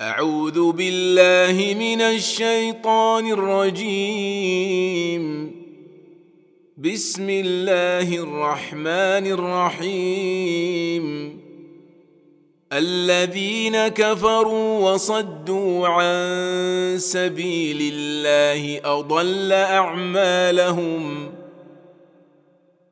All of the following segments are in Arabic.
أعوذ بالله من الشيطان الرجيم. بسم الله الرحمن الرحيم. الذين كفروا وصدوا عن سبيل الله أضل أعمالهم.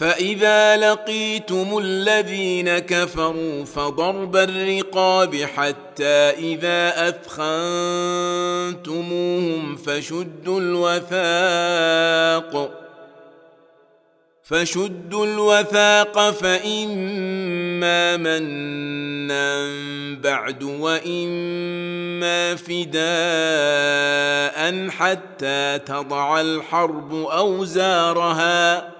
فإذا لقيتم الذين كفروا فضرب الرقاب حتى إذا أثخنتموهم فشدوا الوثاق فشدوا الوثاق فإما منا بعد وإما فداء حتى تضع الحرب أوزارها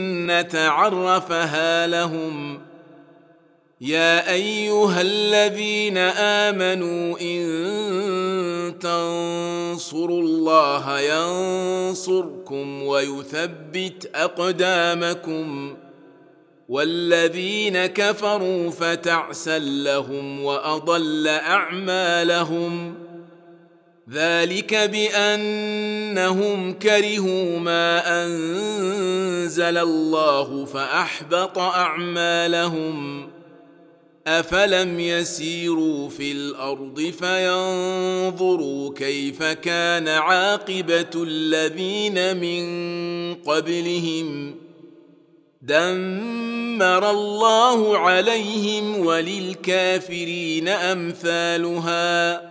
عرفها لهم. يا أيها الذين آمنوا إن تنصروا الله ينصركم ويثبت أقدامكم. والذين كفروا فتعسا لهم وأضل أعمالهم. ذلك بأنهم كرهوا ما أنزل الله فأحبط أعمالهم. أفلم يسيروا في الأرض فينظروا كيف كان عاقبة الذين من قبلهم. دمر الله عليهم وللكافرين أمثالها.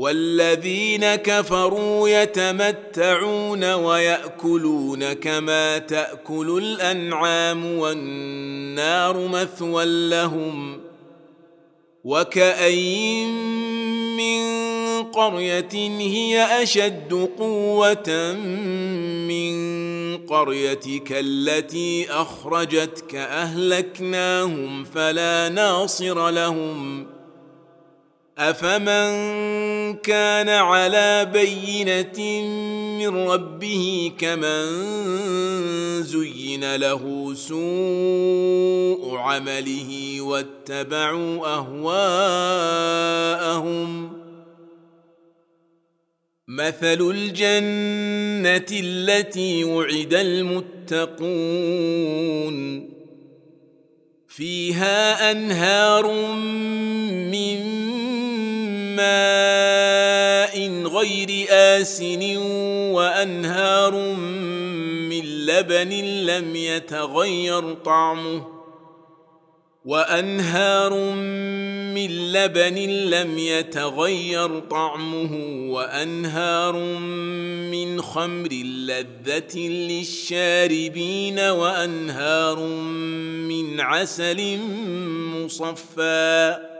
والذين كفروا يتمتعون ويأكلون كما تأكل الأنعام والنار مثوى لهم وكأين من قرية هي أشد قوة من قريتك التي أخرجتك أهلكناهم فلا ناصر لهم أفمن كان على بينة من ربه كمن زين له سوء عمله واتبعوا أهواءهم مثل الجنة التي وعد المتقون فيها أنهار ماء غير آسن وأنهار من لبن لم يتغير طعمه وأنهار من لبن لم يتغير طعمه وأنهار من خمر لذة للشاربين وأنهار من عسل مصفى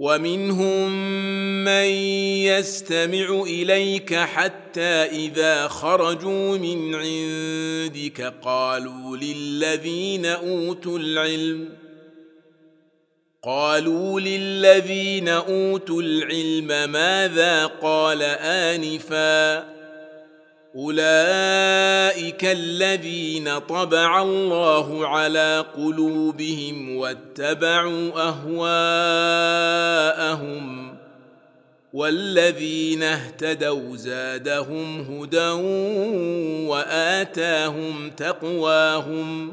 ومنهم من يستمع إليك حتى إذا خرجوا من عندك قالوا للذين أوتوا العلم قالوا للذين أوتوا العلم ماذا قال آنفا أولئك الذين طبع الله على قلوبهم واتبعوا أهواءهم والذين اهتدوا زادهم هدى وآتاهم تقواهم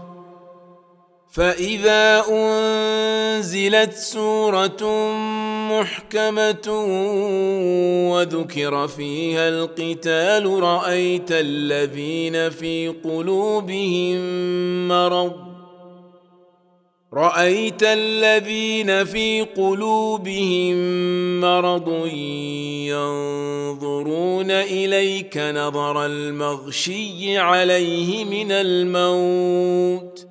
فإذا أنزلت سورة محكمة وذكر فيها القتال رأيت الذين في قلوبهم مرض. رأيت الذين في قلوبهم مرض. ينظرون إليك نظر المغشي عليه من الموت.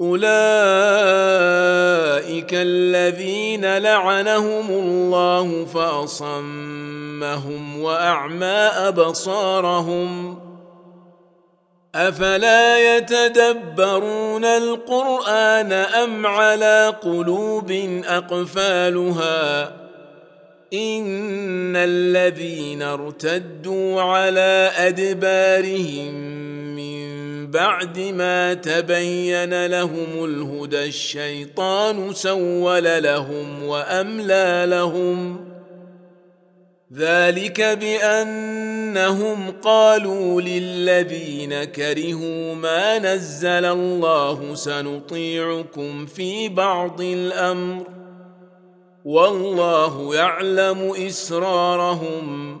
أولئك الذين لعنهم الله فأصمهم وأعمى أبصارهم أفلا يتدبرون القرآن أم على قلوب أقفالها إن الذين ارتدوا على أدبارهم بعد ما تبين لهم الهدى الشيطان سول لهم وأملى لهم. ذلك بأنهم قالوا للذين كرهوا ما نزل الله سنطيعكم في بعض الأمر. والله يعلم إسرارهم.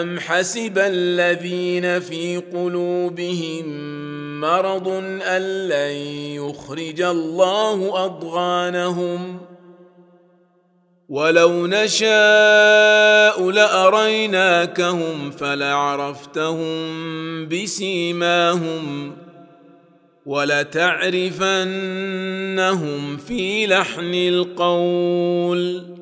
ام حسب الذين في قلوبهم مرض ان لن يخرج الله اضغانهم ولو نشاء لاريناكهم فلعرفتهم بسيماهم ولتعرفنهم في لحن القول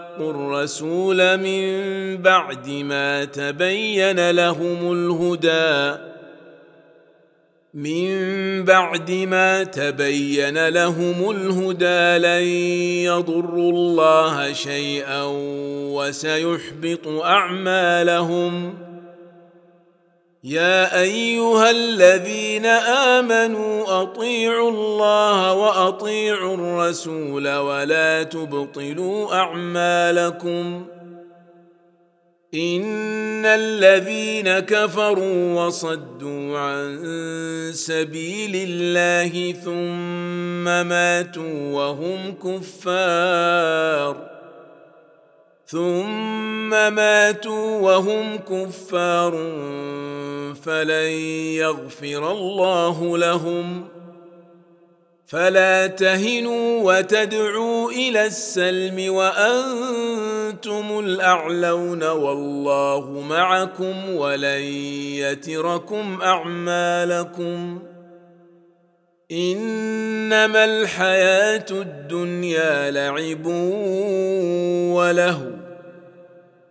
الرسول من بعد ما تبين لهم الهدى. من بعد ما تبين لهم الهدى لن يضروا الله شيئا وسيحبط أعمالهم. يا أيها الذين آمنوا أطيعوا الله وأطيعوا الرسول ولا تبطلوا أعمالكم إن الذين كفروا وصدوا عن سبيل الله ثم ماتوا وهم كفار ثم ماتوا وهم كفار فلن يغفر الله لهم. فلا تهنوا وتدعوا إلى السلم وأنتم الأعلون والله معكم ولن يتركم أعمالكم. إنما الحياة الدنيا لعب وله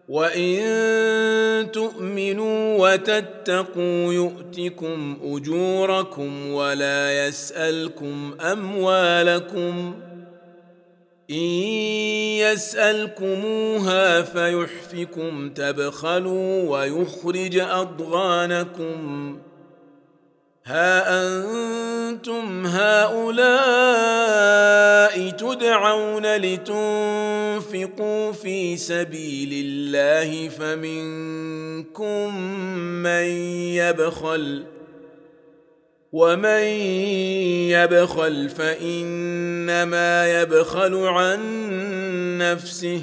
وإن تؤمنوا وتتقوا يؤتكم أجوركم ولا يسألكم أموالكم إن يسألكموها فيحفكم تبخلوا ويخرج أضغانكم ها أنتم هؤلاء تدعون لتنفقوا في سبيل الله فمنكم من يبخل ومن يبخل فإنما يبخل عن نفسه